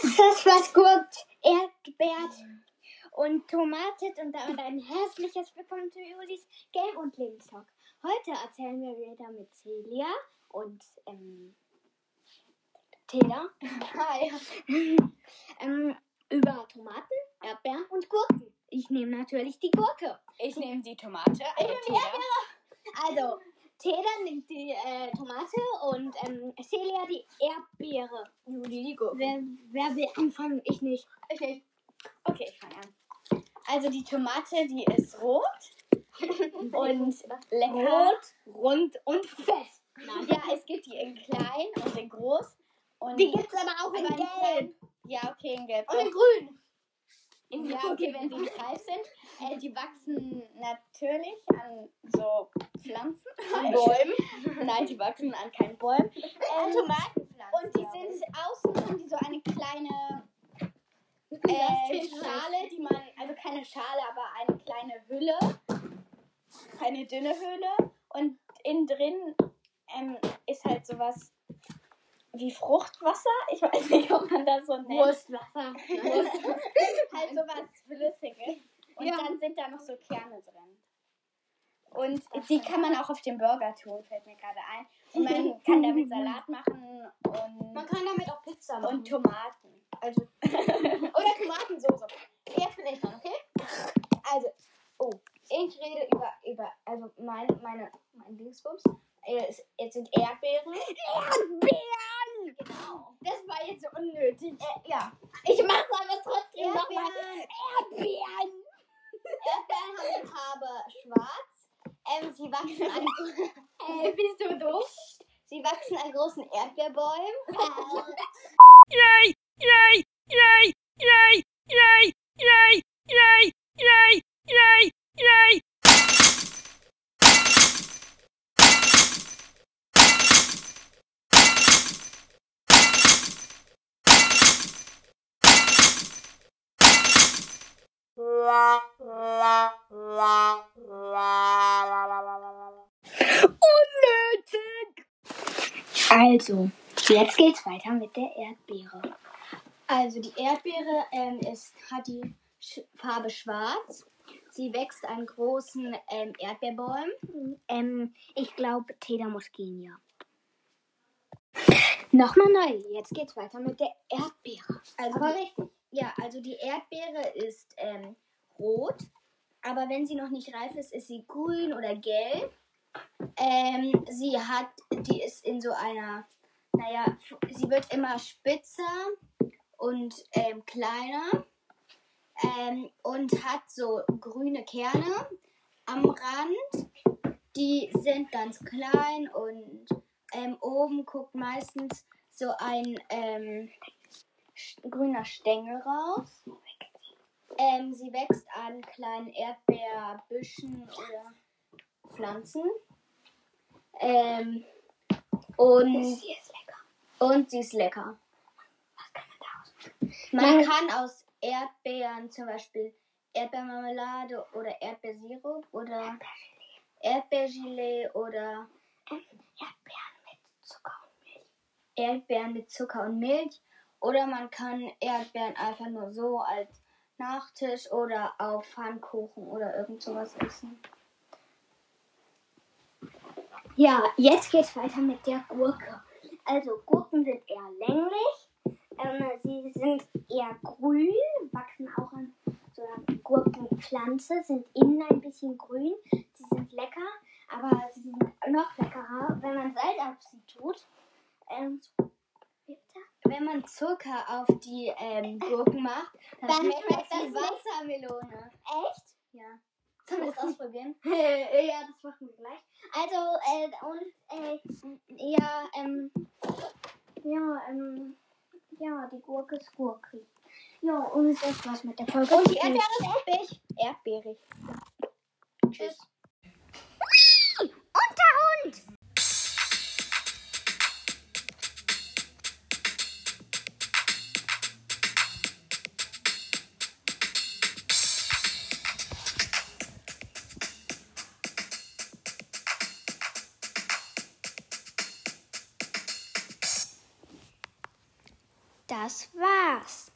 was gurkt, Erdbeert und Tomatet und damit ein herzliches Willkommen zu Julis Game- und Lebenstalk. Heute erzählen wir wieder mit Celia und ähm, Teda Hi. ähm, über Tomaten, Erdbeeren und Gurken. Ich nehme natürlich die Gurke. Ich nehme die Tomate. Ich nehme die Teda. Also, Teda nimmt die äh, Tomate und ähm, Celia die Erdbeere. Juli die Gurke. Wer, wer will anfangen? Ich nicht. Ich nicht. Okay, ich fange an. Also die Tomate, die ist rot und lecker. Rot, rund und fest. Ja, es gibt die in klein und in groß. Und Die gibt es aber auch in aber gelb. Ja, okay, in gelb. Und in auch. Grün. Ja, okay, wenn sie nicht reif sind. Äh, die wachsen natürlich an so Pflanzen. An Bäumen. Nein, die wachsen an keinen Bäumen. Ähm, Tomatenpflanzen. Und die sind außen haben die so eine kleine äh, Schale, die man, also keine Schale, aber eine kleine Hülle, eine dünne Hülle. Und innen drin ähm, ist halt sowas wie Fruchtwasser. Ich weiß nicht, ob man das so nennt. Wurstwasser. halt sowas Flüssiges. Und Ja. dann sind da noch so Kerne drin. Und die kann man auch auf den Burger tun, fällt mir gerade ein. Und man kann damit Salat machen und, Man kann damit auch Pizza machen. und Tomaten. also, oder Tomatensoße. Jetzt bin ich dran, okay? Also, oh, ich rede über, über also meine, meine, mein Dingsbums. Jetzt sind Erdbeeren. Erdbeeren! Jetzt unnötig. Äh, ja. Ich mach's aber trotzdem nochmal. Erdbeeren! Erdbeeren haben die Farbe schwarz. Ähm, sie wachsen an. äh, bist du doof? Sie wachsen an großen Erdbeerbäumen. Yay! Yay! Yay! Unnötig! Also, jetzt geht's weiter mit der Erdbeere. Also, die Erdbeere ähm, ist, hat die Sch Farbe schwarz. Sie wächst an großen ähm, Erdbeerbäumen. Ähm, ich glaube, Teda ja. Nochmal neu. Jetzt geht's weiter mit der Erdbeere. Also, Aber richtig. Ja, also die Erdbeere ist ähm, rot. Aber wenn sie noch nicht reif ist, ist sie grün oder gelb. Ähm, sie hat, die ist in so einer, naja, sie wird immer spitzer und ähm, kleiner ähm, und hat so grüne Kerne am Rand. Die sind ganz klein und ähm, oben guckt meistens so ein ähm, grüner Stängel raus. Ähm, sie wächst an kleinen Erdbeerbüschen oder Pflanzen. Ähm, und, sie ist lecker. Und sie ist lecker. Was kann man da aus? Man kann aus Erdbeeren zum Beispiel Erdbeermarmelade oder Erdbeersirup oder Erdbeergelee oder Erdbeeren mit Zucker und Milch. Erdbeeren mit Zucker und Milch. Oder man kann Erdbeeren einfach nur so als Nachtisch oder auf Pfannkuchen oder irgend sowas essen. Ja, jetzt geht's weiter mit der Gurke. Also Gurken sind eher länglich. Ähm, sie sind eher grün, wachsen auch an so einer Gurkenpflanze, sind innen ein bisschen grün. Sie sind lecker, aber sie sind noch leckerer, wenn man Salz auf sie tut. Ähm, wenn man Zucker auf die ähm, Gurken macht, dann, Dann schmeckt das wie. Wassermelone. Echt? Ja. Sollen wir das ausprobieren? ja, das machen wir gleich. Also, äh, und, äh, ja, ähm, ja, ähm, ja, die Gurke ist gurkig. Ja, und das war's mit der Folge. Und die Erdbeere ist erdbeerig. Erdbeerig. Tschüss. Unterhund! Das war's.